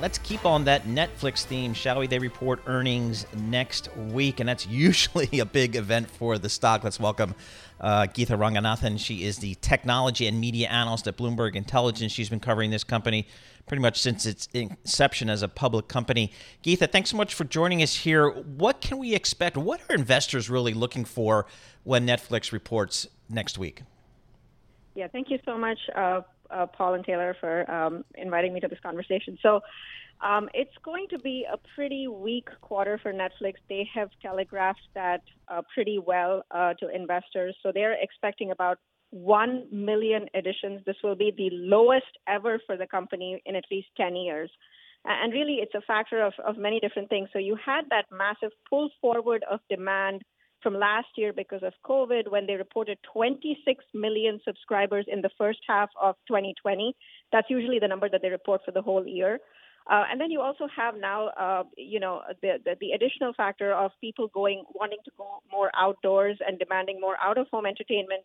Let's keep on that Netflix theme, shall we? They report earnings next week, and that's usually a big event for the stock. Let's welcome uh, Geetha Ranganathan. She is the technology and media analyst at Bloomberg Intelligence. She's been covering this company pretty much since its inception as a public company. Geetha, thanks so much for joining us here. What can we expect? What are investors really looking for when Netflix reports next week? Yeah, thank you so much, uh, uh, Paul and Taylor, for um, inviting me to this conversation. So, um, it's going to be a pretty weak quarter for Netflix. They have telegraphed that uh, pretty well uh, to investors. So they're expecting about 1 million additions. This will be the lowest ever for the company in at least 10 years. And really, it's a factor of, of many different things. So you had that massive pull forward of demand from last year because of COVID when they reported 26 million subscribers in the first half of 2020. That's usually the number that they report for the whole year. Uh, and then you also have now, uh, you know, the, the, the additional factor of people going wanting to go more outdoors and demanding more out of home entertainment.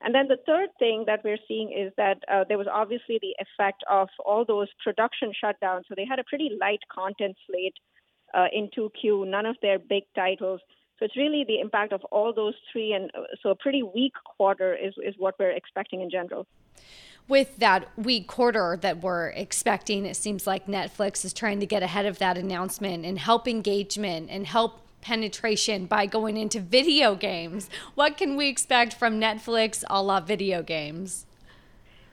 And then the third thing that we're seeing is that uh, there was obviously the effect of all those production shutdowns. So they had a pretty light content slate uh, in 2Q, none of their big titles. So it's really the impact of all those three, and uh, so a pretty weak quarter is, is what we're expecting in general with that weak quarter that we're expecting, it seems like Netflix is trying to get ahead of that announcement and help engagement and help penetration by going into video games. What can we expect from Netflix a la video games?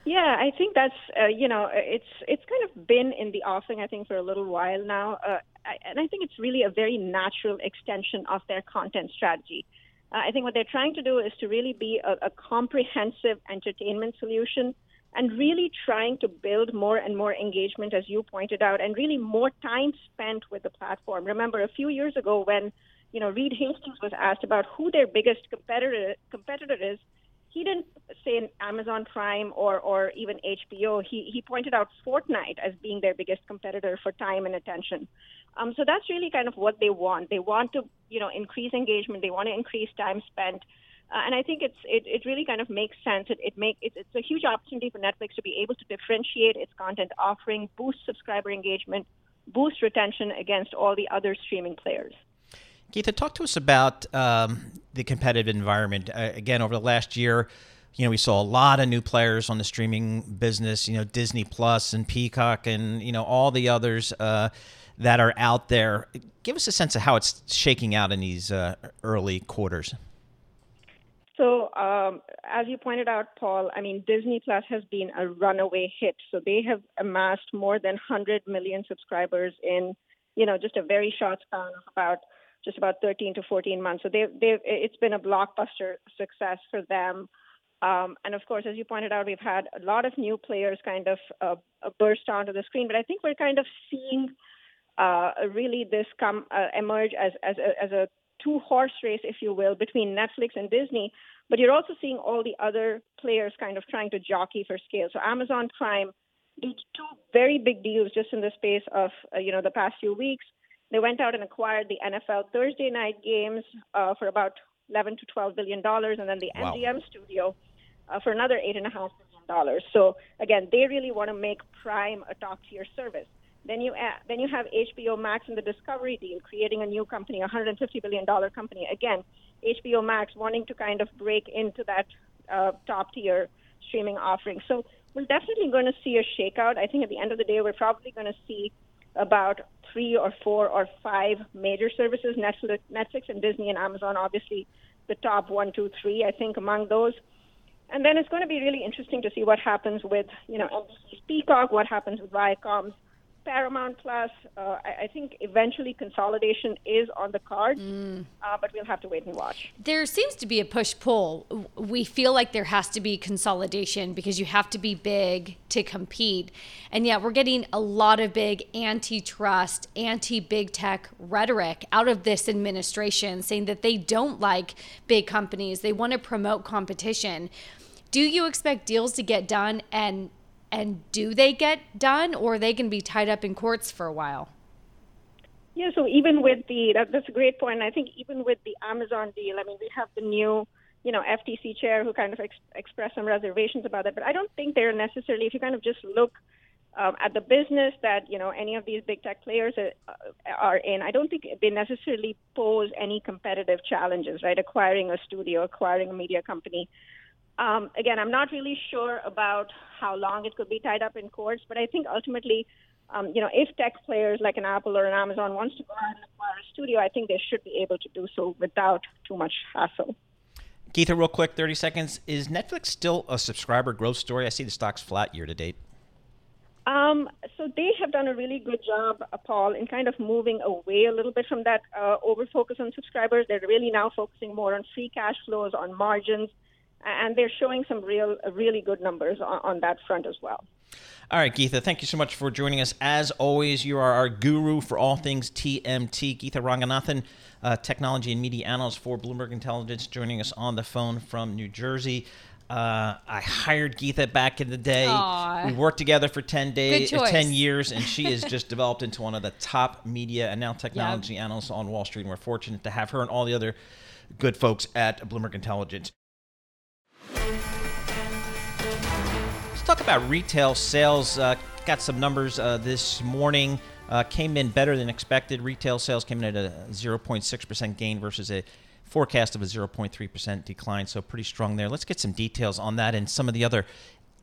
Yeah, I think that's uh, you know it's it's kind of been in the offing I think for a little while now, uh, I, and I think it's really a very natural extension of their content strategy. Uh, I think what they're trying to do is to really be a, a comprehensive entertainment solution and really trying to build more and more engagement, as you pointed out, and really more time spent with the platform. Remember, a few years ago when you know Reed Hastings was asked about who their biggest competitor competitor is, he didn't say Amazon Prime or or even HBO. He he pointed out Fortnite as being their biggest competitor for time and attention. Um, so that's really kind of what they want. They want to you know increase engagement. They want to increase time spent. Uh, and I think it's it, it really kind of makes sense. It, it make it's, it's a huge opportunity for Netflix to be able to differentiate its content offering, boost subscriber engagement, boost retention against all the other streaming players. Geetha, talk to us about um, the competitive environment. Uh, again, over the last year, you know, we saw a lot of new players on the streaming business. You know, Disney Plus and Peacock, and you know all the others uh, that are out there. Give us a sense of how it's shaking out in these uh, early quarters. So, um, as you pointed out, Paul, I mean, Disney Plus has been a runaway hit. So they have amassed more than 100 million subscribers in, you know, just a very short span of about just about 13 to 14 months. So they've, they've it's been a blockbuster success for them. Um, and of course, as you pointed out, we've had a lot of new players kind of uh, burst onto the screen. But I think we're kind of seeing uh, really this come uh, emerge as as a, as a two horse race, if you will, between Netflix and Disney. But you're also seeing all the other players kind of trying to jockey for scale. So Amazon Prime did two very big deals just in the space of uh, you know the past few weeks. They went out and acquired the NFL Thursday night games uh, for about 11 to 12 billion dollars, and then the wow. MGM studio uh, for another eight and a half billion dollars. So again, they really want to make Prime a top tier service. Then you add, then you have HBO Max and the Discovery deal, creating a new company, a 150 billion dollar company. Again, HBO Max wanting to kind of break into that uh, top tier streaming offering. So we're definitely going to see a shakeout. I think at the end of the day, we're probably going to see about three or four or five major services: Netflix, Netflix and Disney and Amazon. Obviously, the top one, two, three. I think among those. And then it's going to be really interesting to see what happens with, you know, NBC's Peacock, what happens with Viacom's Paramount Plus. Uh, I, I, think eventually consolidation is on the card, mm. uh, but we'll have to wait and watch. There seems to be a push pull. We feel like there has to be consolidation because you have to be big to compete. And yet we're getting a lot of big antitrust, anti big tech rhetoric out of this administration saying that they don't like big companies, they want to promote competition do you expect deals to get done and and do they get done or they to be tied up in courts for a while? Yeah, so even with the that, that's a great point. I think even with the Amazon deal, I mean, we have the new you know, FTC chair who kind of ex- expressed some reservations about that. But I don't think they're necessarily, if you kind of just look um, at the business that, you know, any of these big tech players are, are in, I don't think they necessarily pose any competitive challenges, right? Acquiring a studio, acquiring a media company. Um, again, I'm not really sure about how long it could be tied up in courts, but I think ultimately, um, you know, if tech players like an Apple or an Amazon wants to go out and acquire a studio, I think they should be able to do so without too much hassle. Geetha, real quick, 30 seconds. Is Netflix still a subscriber growth story? I see the stock's flat year to date. Um, so they have done a really good job, uh, Paul, in kind of moving away a little bit from that uh, over focus on subscribers. They're really now focusing more on free cash flows, on margins, and they're showing some real, uh, really good numbers on, on that front as well. All right, Geetha, thank you so much for joining us. As always, you are our guru for all things TMT. Geetha Ranganathan, uh, technology and media analyst for Bloomberg Intelligence, joining us on the phone from New Jersey. Uh, I hired Geetha back in the day. Aww. We worked together for 10 days, 10 years, and she has just developed into one of the top media and now technology yep. analysts on Wall Street. And we're fortunate to have her and all the other good folks at Bloomberg Intelligence. Let's talk about retail sales. Uh, got some numbers uh, this morning. Uh, came in better than expected. Retail sales came in at a 0.6% gain versus a forecast of a 0.3% decline. So pretty strong there. Let's get some details on that and some of the other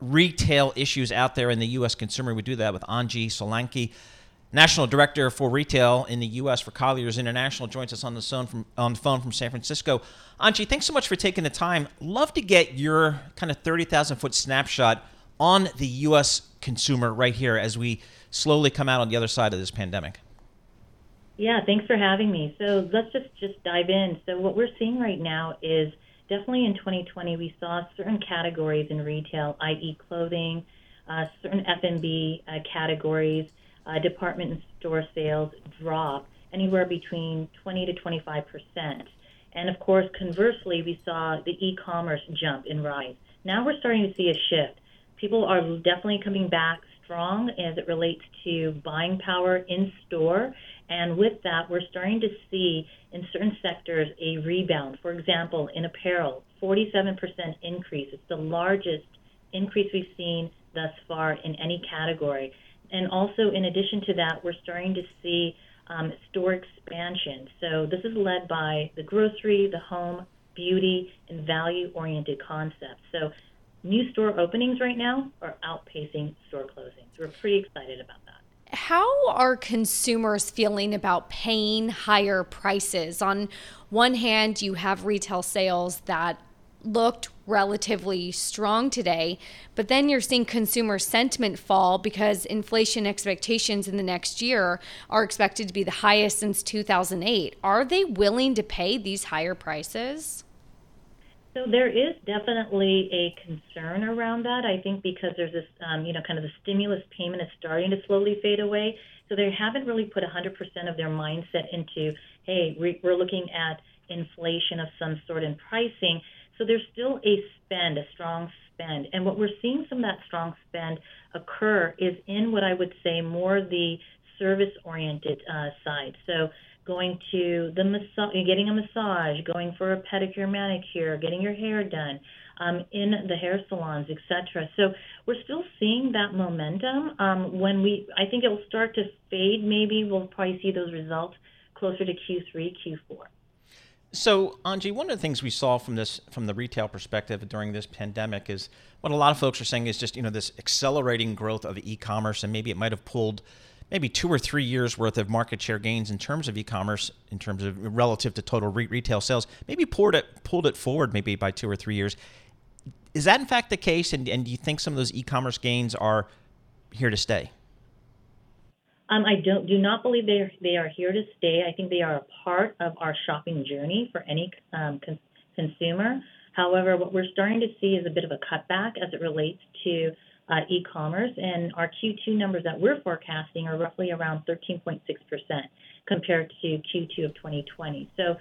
retail issues out there in the U.S. consumer. We do that with Anjee Solanki. National Director for Retail in the U.S. for Colliers International joins us on the phone from on the phone from San Francisco. Anjee, thanks so much for taking the time. Love to get your kind of thirty thousand foot snapshot on the U.S. consumer right here as we slowly come out on the other side of this pandemic? Yeah, thanks for having me. So let's just just dive in. So what we're seeing right now is definitely in 2020 we saw certain categories in retail, i.e., clothing, uh, certain F&B uh, categories, uh, department store sales drop anywhere between 20 to 25 percent. And of course, conversely, we saw the e-commerce jump in rise. Now we're starting to see a shift people are definitely coming back strong as it relates to buying power in store. And with that, we're starting to see in certain sectors a rebound. For example, in apparel, 47% increase. It's the largest increase we've seen thus far in any category. And also, in addition to that, we're starting to see um, store expansion. So this is led by the grocery, the home, beauty, and value oriented concepts. So new store openings right now are outpacing store closings. We're pretty excited about that. How are consumers feeling about paying higher prices? On one hand, you have retail sales that looked relatively strong today, but then you're seeing consumer sentiment fall because inflation expectations in the next year are expected to be the highest since 2008. Are they willing to pay these higher prices? So there is definitely a concern around that. I think because there's this, um, you know, kind of the stimulus payment is starting to slowly fade away. So they haven't really put 100% of their mindset into, hey, we're looking at inflation of some sort in pricing. So there's still a spend, a strong spend. And what we're seeing some of that strong spend occur is in what I would say more the service oriented uh, side. So going to the massage, getting a massage, going for a pedicure, manicure, getting your hair done um, in the hair salons, etc. So we're still seeing that momentum. Um, when we, I think it will start to fade. Maybe we'll probably see those results closer to Q3, Q4. So, Anjee, one of the things we saw from this, from the retail perspective during this pandemic, is what a lot of folks are saying is just you know this accelerating growth of e-commerce, and maybe it might have pulled maybe two or three years worth of market share gains in terms of e-commerce, in terms of relative to total re- retail sales, maybe pulled it pulled it forward maybe by two or three years. Is that in fact the case? And, and do you think some of those e-commerce gains are here to stay? Um, I don't do not believe they are, they are here to stay. I think they are a part of our shopping journey for any um, con- consumer. However, what we're starting to see is a bit of a cutback as it relates to uh, e-commerce, and our Q2 numbers that we're forecasting are roughly around 13.6% compared to Q2 of 2020. So,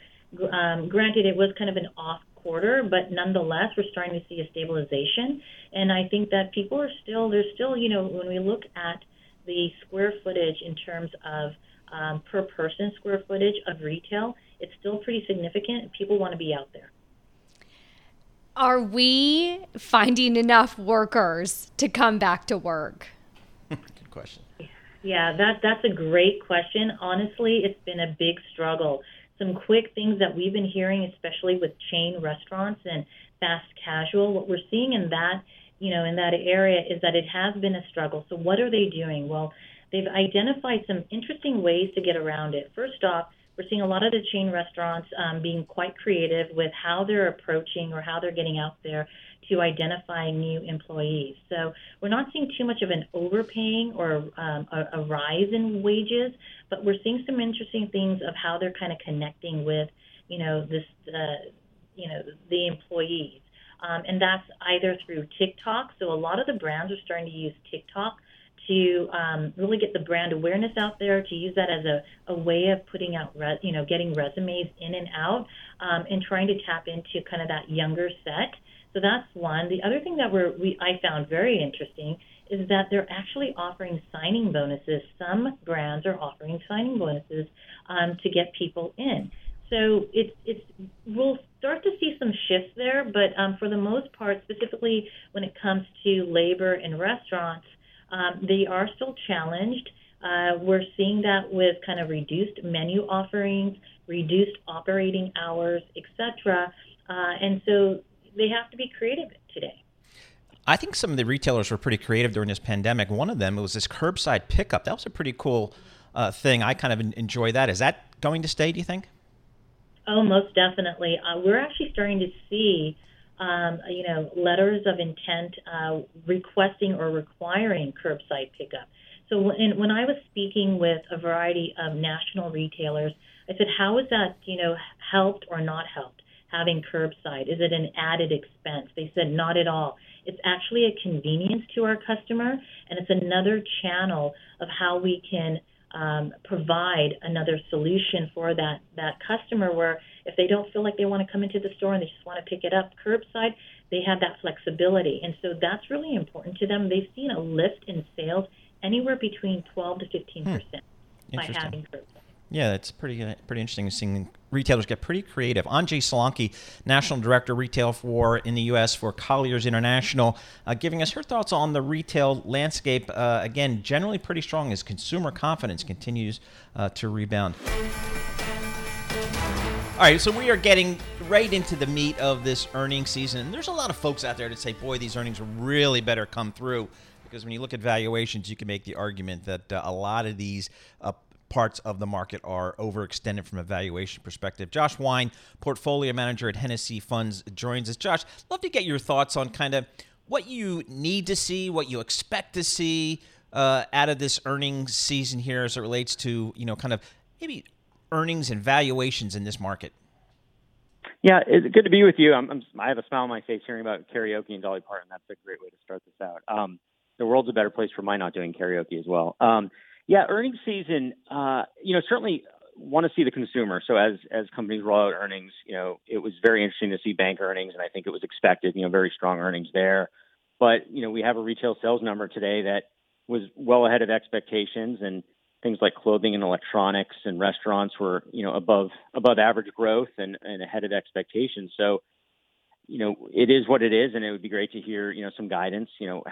um, granted, it was kind of an off quarter, but nonetheless, we're starting to see a stabilization. And I think that people are still, there's still, you know, when we look at the square footage in terms of um, per person square footage of retail, it's still pretty significant. People want to be out there. Are we finding enough workers to come back to work? Good question. Yeah, that that's a great question. Honestly, it's been a big struggle. Some quick things that we've been hearing, especially with chain restaurants and fast casual, what we're seeing in that, you know, in that area is that it has been a struggle. So what are they doing? Well, they've identified some interesting ways to get around it. First off, we're seeing a lot of the chain restaurants um, being quite creative with how they're approaching or how they're getting out there to identify new employees. So we're not seeing too much of an overpaying or um, a, a rise in wages, but we're seeing some interesting things of how they're kind of connecting with, you know, this, uh, you know, the employees. Um, and that's either through TikTok. So a lot of the brands are starting to use TikTok to um, really get the brand awareness out there, to use that as a, a way of putting out, you know, getting resumes in and out, um, and trying to tap into kind of that younger set. So that's one. The other thing that we're, we I found very interesting is that they're actually offering signing bonuses. Some brands are offering signing bonuses um, to get people in. So it's it's we'll start to see some shifts there, but um, for the most part, specifically when it comes to labor in restaurants, um, they are still challenged. Uh, we're seeing that with kind of reduced menu offerings, reduced operating hours, etc. Uh, and so they have to be creative today. I think some of the retailers were pretty creative during this pandemic. One of them was this curbside pickup. That was a pretty cool uh, thing. I kind of enjoy that. Is that going to stay? Do you think? Oh, most definitely. Uh, we're actually starting to see um, you know, letters of intent uh, requesting or requiring curbside pickup. So when, when I was speaking with a variety of national retailers, I said, how is that, you know, helped or not helped having curbside? Is it an added expense? They said, not at all. It's actually a convenience to our customer, and it's another channel of how we can um, provide another solution for that that customer where if they don't feel like they want to come into the store and they just want to pick it up curbside, they have that flexibility. And so that's really important to them. They've seen a lift in sales anywhere between 12 to 15 hmm. percent by having curbside. Yeah, that's pretty uh, pretty interesting seeing retailers get pretty creative. Anjee Solanki, National Director Retail for in the U.S. for Colliers International, uh, giving us her thoughts on the retail landscape. Uh, again, generally pretty strong as consumer confidence continues uh, to rebound. All right, so we are getting right into the meat of this earnings season. There's a lot of folks out there that say, boy, these earnings really better come through. Because when you look at valuations, you can make the argument that uh, a lot of these uh, parts of the market are overextended from a valuation perspective. Josh Wein, portfolio manager at Hennessy Funds, joins us. Josh, love to get your thoughts on kind of what you need to see, what you expect to see uh, out of this earnings season here as it relates to, you know, kind of maybe earnings and valuations in this market? Yeah, it's good to be with you. I'm, I'm, i have a smile on my face hearing about karaoke and Dolly Parton. That's a great way to start this out. Um, the world's a better place for my not doing karaoke as well. Um, yeah, earnings season. Uh, you know, certainly want to see the consumer. So as as companies roll out earnings, you know, it was very interesting to see bank earnings, and I think it was expected. You know, very strong earnings there. But you know, we have a retail sales number today that was well ahead of expectations, and things like clothing and electronics and restaurants were, you know, above above average growth and, and ahead of expectations. So, you know, it is what it is, and it would be great to hear, you know, some guidance. You know,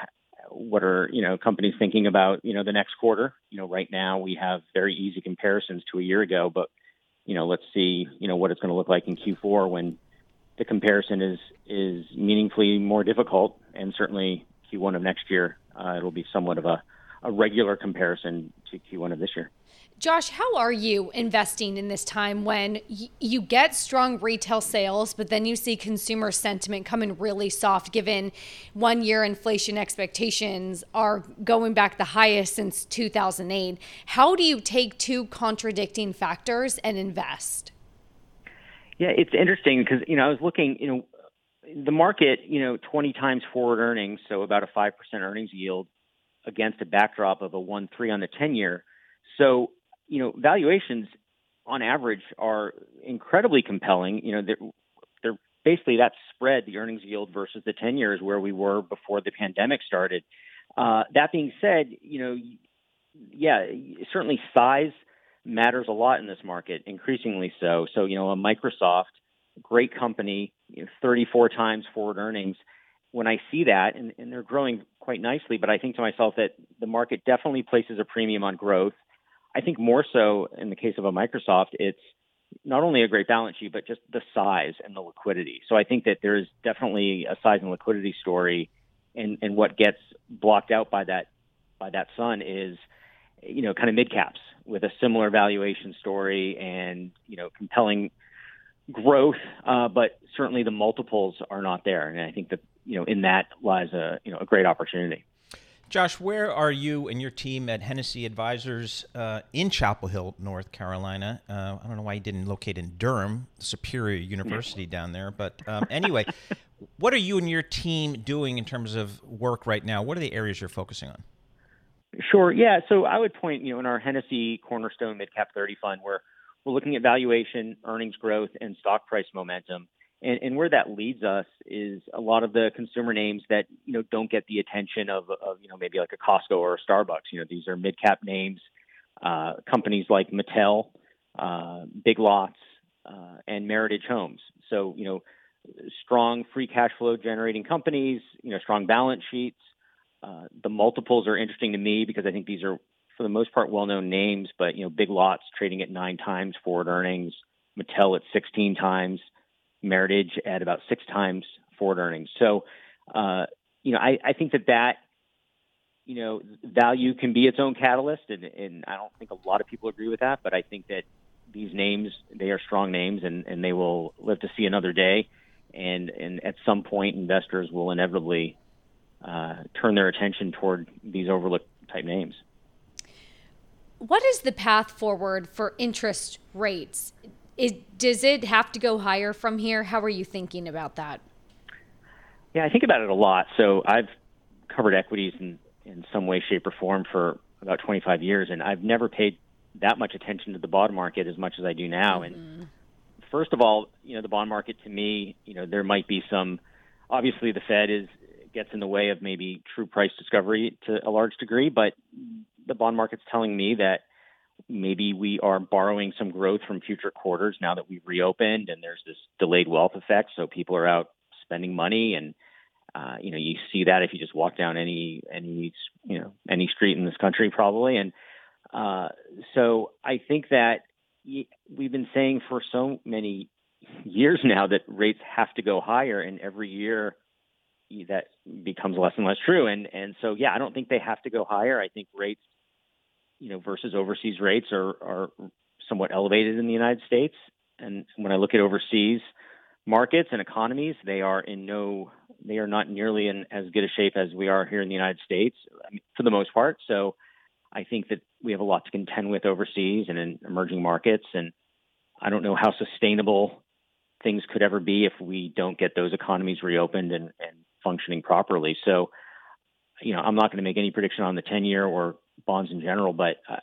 what are you know companies thinking about, you know, the next quarter? You know, right now we have very easy comparisons to a year ago, but you know, let's see, you know, what it's going to look like in Q4 when the comparison is is meaningfully more difficult, and certainly Q1 of next year, uh, it'll be somewhat of a a regular comparison to Q1 of this year. Josh, how are you investing in this time when y- you get strong retail sales, but then you see consumer sentiment coming really soft given one year inflation expectations are going back the highest since 2008? How do you take two contradicting factors and invest? Yeah, it's interesting because, you know, I was looking, you know, the market, you know, 20 times forward earnings, so about a 5% earnings yield against a backdrop of a 1 3 on the 10 year. So, you know, valuations on average are incredibly compelling. You know, they're, they're basically that spread, the earnings yield versus the 10 years where we were before the pandemic started. Uh, that being said, you know, yeah, certainly size matters a lot in this market, increasingly so. So, you know, a Microsoft, great company, you know, 34 times forward earnings. When I see that, and, and they're growing quite nicely, but I think to myself that the market definitely places a premium on growth. I think more so in the case of a Microsoft, it's not only a great balance sheet, but just the size and the liquidity. So I think that there's definitely a size and liquidity story, and and what gets blocked out by that by that sun is, you know, kind of mid caps with a similar valuation story and you know compelling growth, uh, but certainly the multiples are not there, and I think that you know in that lies a you know a great opportunity. Josh, where are you and your team at Hennessy Advisors uh, in Chapel Hill, North Carolina? Uh, I don't know why you didn't locate in Durham, Superior University down there, but um, anyway, what are you and your team doing in terms of work right now? What are the areas you're focusing on? Sure. Yeah. So I would point, you know, in our Hennessy Cornerstone Midcap 30 Fund, where we're looking at valuation, earnings growth, and stock price momentum. And, and, where that leads us is a lot of the consumer names that you know don't get the attention of, of you know maybe like a Costco or a Starbucks. You know these are mid cap names, uh, companies like Mattel, uh, Big Lots, uh, and Meritage Homes. So you know strong free cash flow generating companies. You know strong balance sheets. Uh, the multiples are interesting to me because I think these are for the most part well known names. But you know Big Lots trading at nine times forward earnings, Mattel at 16 times. Meritage at about six times forward earnings. So, uh, you know, I, I, think that that, you know, value can be its own catalyst, and, and, I don't think a lot of people agree with that. But I think that these names, they are strong names, and, and they will live to see another day. And and at some point, investors will inevitably uh, turn their attention toward these overlooked type names. What is the path forward for interest rates? Is, does it have to go higher from here? How are you thinking about that? Yeah, I think about it a lot. So I've covered equities in, in some way, shape, or form for about 25 years, and I've never paid that much attention to the bond market as much as I do now. Mm-hmm. And first of all, you know, the bond market to me, you know, there might be some. Obviously, the Fed is gets in the way of maybe true price discovery to a large degree, but the bond market's telling me that maybe we are borrowing some growth from future quarters now that we've reopened and there's this delayed wealth effect. So people are out spending money and uh, you know, you see that if you just walk down any any you know any street in this country, probably. And uh, so I think that we've been saying for so many years now that rates have to go higher, and every year that becomes less and less true. And and so yeah, I don't think they have to go higher. I think rates you know, versus overseas rates are, are somewhat elevated in the United States. And when I look at overseas markets and economies, they are in no, they are not nearly in as good a shape as we are here in the United States for the most part. So I think that we have a lot to contend with overseas and in emerging markets. And I don't know how sustainable things could ever be if we don't get those economies reopened and, and functioning properly. So, you know, I'm not going to make any prediction on the 10 year or bonds in general, but uh,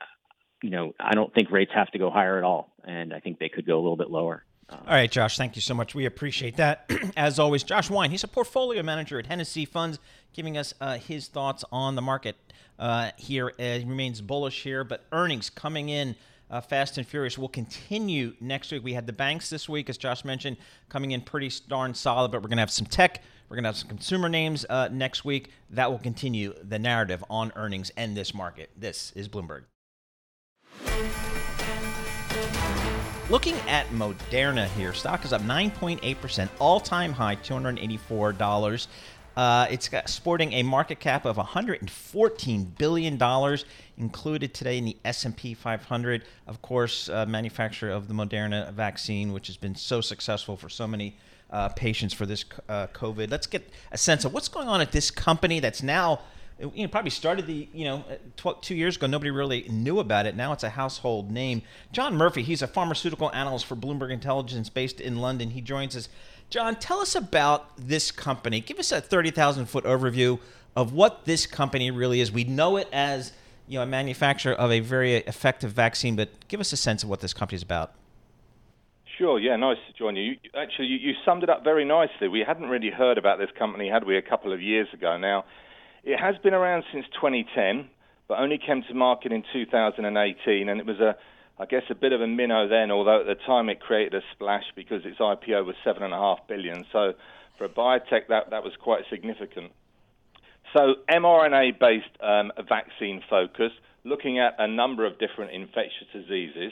you know, I don't think rates have to go higher at all, and I think they could go a little bit lower. all right, Josh, thank you so much. We appreciate that. As always, Josh Wein, he's a portfolio manager at Hennessy Funds, giving us uh, his thoughts on the market uh, here. Uh, remains bullish here, but earnings coming in uh, fast and furious will continue next week. We had the banks this week, as Josh mentioned, coming in pretty darn solid, but we're going to have some tech we're going to have some consumer names uh, next week. That will continue the narrative on earnings and this market. This is Bloomberg. Looking at Moderna here, stock is up 9.8%, all time high, $284. Uh, it's got, sporting a market cap of 114 billion dollars, included today in the S&P 500. Of course, uh, manufacturer of the Moderna vaccine, which has been so successful for so many uh, patients for this uh, COVID. Let's get a sense of what's going on at this company that's now, you know, probably started the, you know, tw- two years ago. Nobody really knew about it. Now it's a household name. John Murphy, he's a pharmaceutical analyst for Bloomberg Intelligence based in London. He joins us. John, tell us about this company. Give us a 30,000 foot overview of what this company really is. We know it as, you know, a manufacturer of a very effective vaccine, but give us a sense of what this company is about. Sure. Yeah, nice to join you. Actually, you, you summed it up very nicely. We hadn't really heard about this company, had we, a couple of years ago now. It has been around since 2010, but only came to market in 2018, and it was a, I guess, a bit of a minnow then. Although at the time it created a splash because its IPO was seven and a half billion. So for a biotech, that that was quite significant. So mRNA-based um, vaccine focus, looking at a number of different infectious diseases.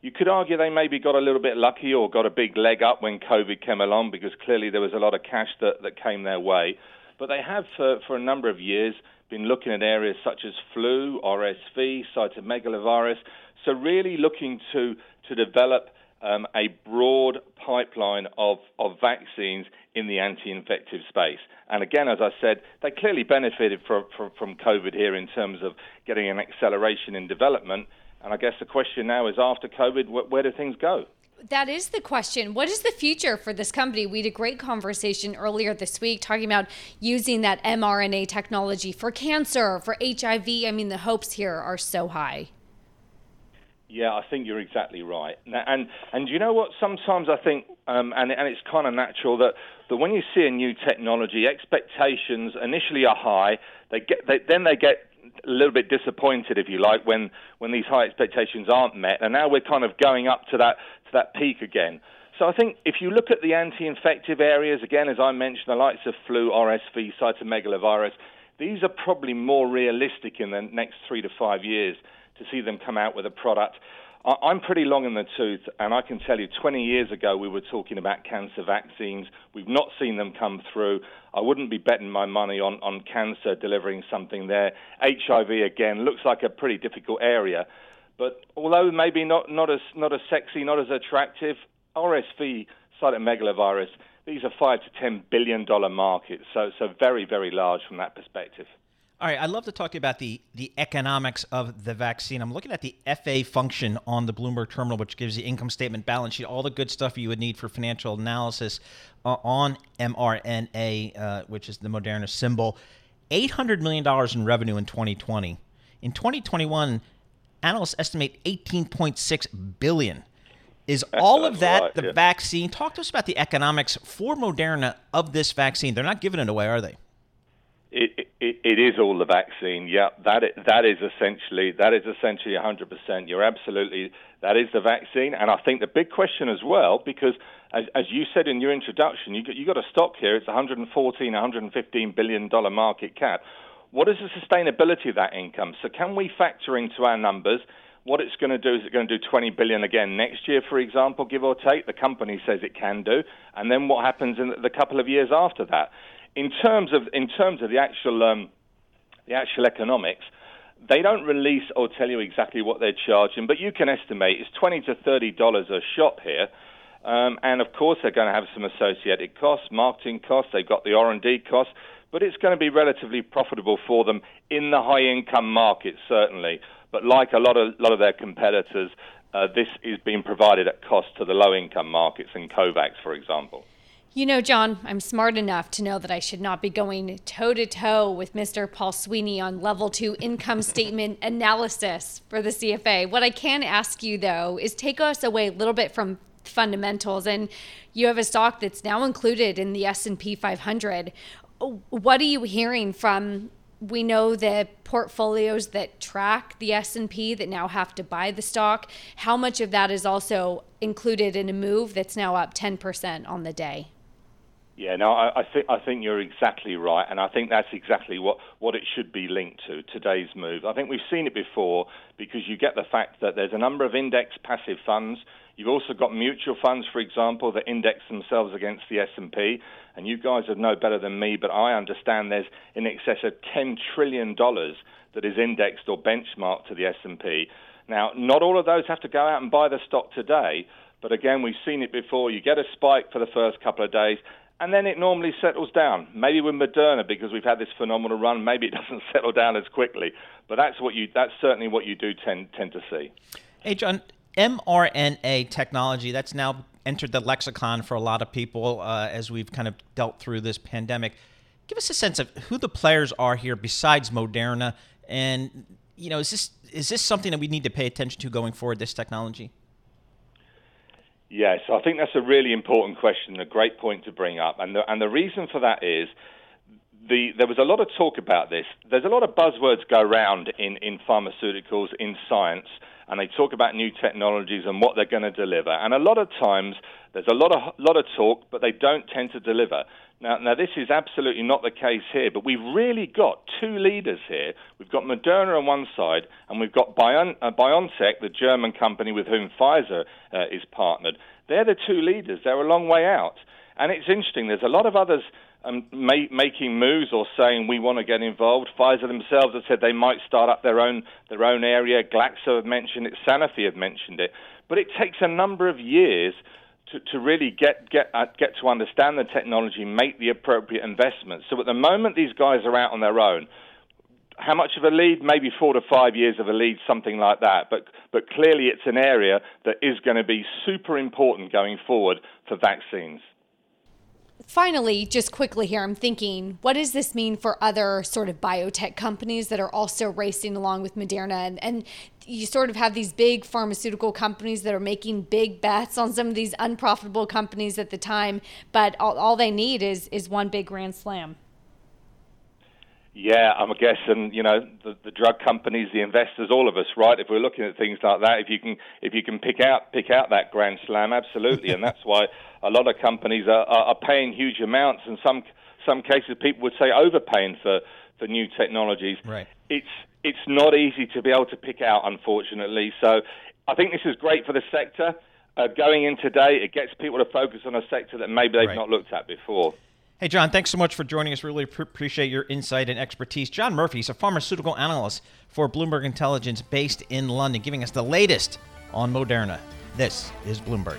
You could argue they maybe got a little bit lucky or got a big leg up when COVID came along because clearly there was a lot of cash that, that came their way. But they have, for, for a number of years, been looking at areas such as flu, RSV, cytomegalovirus. So really looking to, to develop um, a broad pipeline of, of vaccines in the anti-infective space. And again, as I said, they clearly benefited from, from, from COVID here in terms of getting an acceleration in development. And I guess the question now is after COVID, wh- where do things go? That is the question. What is the future for this company? We had a great conversation earlier this week talking about using that mRNA technology for cancer, for HIV. I mean, the hopes here are so high. Yeah, I think you're exactly right. And and you know what? Sometimes I think, um, and and it's kind of natural that that when you see a new technology, expectations initially are high. They get they, then they get a little bit disappointed, if you like, when when these high expectations aren't met. And now we're kind of going up to that to that peak again. So I think if you look at the anti-infective areas again, as I mentioned, the likes of flu, RSV, cytomegalovirus, these are probably more realistic in the next three to five years to see them come out with a product. I'm pretty long in the tooth, and I can tell you 20 years ago we were talking about cancer vaccines. We've not seen them come through. I wouldn't be betting my money on, on cancer delivering something there. HIV, again, looks like a pretty difficult area. But although maybe not, not, as, not as sexy, not as attractive, RSV, cytomegalovirus, these are five to ten billion dollar markets, so so very very large from that perspective. All right, I'd love to talk to you about the, the economics of the vaccine. I'm looking at the FA function on the Bloomberg terminal, which gives you income statement, balance sheet, all the good stuff you would need for financial analysis uh, on mRNA, uh, which is the Moderna symbol. $800 million in revenue in 2020. In 2021, analysts estimate 18.6 billion. Is all of that right, the yeah. vaccine? Talk to us about the economics for Moderna of this vaccine. They're not giving it away, are they? It, it, it is all the vaccine. Yeah, that is, that is essentially that is essentially 100%. You're absolutely that is the vaccine, and I think the big question as well, because as, as you said in your introduction, you you got a stock here. It's 114, 115 billion dollar market cap. What is the sustainability of that income? So can we factor into our numbers? What it's going to do is it going to do 20 billion again next year, for example, give or take. The company says it can do, and then what happens in the couple of years after that? In terms of in terms of the actual um, the actual economics, they don't release or tell you exactly what they're charging, but you can estimate it's twenty to thirty dollars a shot here. Um, and of course, they're going to have some associated costs, marketing costs. They've got the R and D costs, but it's going to be relatively profitable for them in the high-income market, certainly. But like a lot of lot of their competitors, uh, this is being provided at cost to the low-income markets and Covax, for example. You know, John, I'm smart enough to know that I should not be going toe to toe with Mr. Paul Sweeney on level two income statement analysis for the CFA. What I can ask you, though, is take us away a little bit from fundamentals and you have a stock that's now included in the S&P 500 what are you hearing from we know the portfolios that track the S&P that now have to buy the stock how much of that is also included in a move that's now up 10% on the day yeah, no, I, I think I think you're exactly right, and I think that's exactly what, what it should be linked to today's move. I think we've seen it before because you get the fact that there's a number of index passive funds. You've also got mutual funds, for example, that index themselves against the S&P. And you guys would know better than me, but I understand there's in excess of 10 trillion dollars that is indexed or benchmarked to the S&P. Now, not all of those have to go out and buy the stock today, but again, we've seen it before. You get a spike for the first couple of days, and then it normally settles down. Maybe with Moderna, because we've had this phenomenal run, maybe it doesn't settle down as quickly. But that's what you that's certainly what you do tend tend to see. Hey, John, mRNA technology that's now entered the lexicon for a lot of people uh, as we've kind of dealt through this pandemic. Give us a sense of who the players are here besides Moderna, and you know, is this is this something that we need to pay attention to going forward? This technology. Yes, I think that's a really important question, a great point to bring up. And the, and the reason for that is the, there was a lot of talk about this. There's a lot of buzzwords go around in, in pharmaceuticals, in science, and they talk about new technologies and what they're going to deliver. And a lot of times, there's a lot of, lot of talk, but they don't tend to deliver. Now, now, this is absolutely not the case here, but we've really got two leaders here. We've got Moderna on one side, and we've got Bion, uh, BioNTech, the German company with whom Pfizer uh, is partnered. They're the two leaders. They're a long way out. And it's interesting, there's a lot of others um, ma- making moves or saying we want to get involved. Pfizer themselves have said they might start up their own, their own area. Glaxo have mentioned it, Sanofi have mentioned it. But it takes a number of years to, to really get get uh, get to understand the technology, make the appropriate investments. So at the moment, these guys are out on their own. How much of a lead? Maybe four to five years of a lead, something like that. But but clearly, it's an area that is going to be super important going forward for vaccines finally, just quickly here, I'm thinking, what does this mean for other sort of biotech companies that are also racing along with Moderna? And, and you sort of have these big pharmaceutical companies that are making big bets on some of these unprofitable companies at the time, but all, all they need is is one big grand slam. Yeah, I'm guessing you know the, the drug companies, the investors, all of us, right? If we're looking at things like that, if you can if you can pick out pick out that grand slam, absolutely, and that's why a lot of companies are, are, paying huge amounts, and some some cases people would say overpaying for for new technologies. Right. It's it's not easy to be able to pick out, unfortunately. So I think this is great for the sector. Uh, going in today, it gets people to focus on a sector that maybe they've right. not looked at before. Hey, John, thanks so much for joining us. Really pr- appreciate your insight and expertise. John Murphy is a pharmaceutical analyst for Bloomberg Intelligence based in London, giving us the latest on Moderna. This is Bloomberg.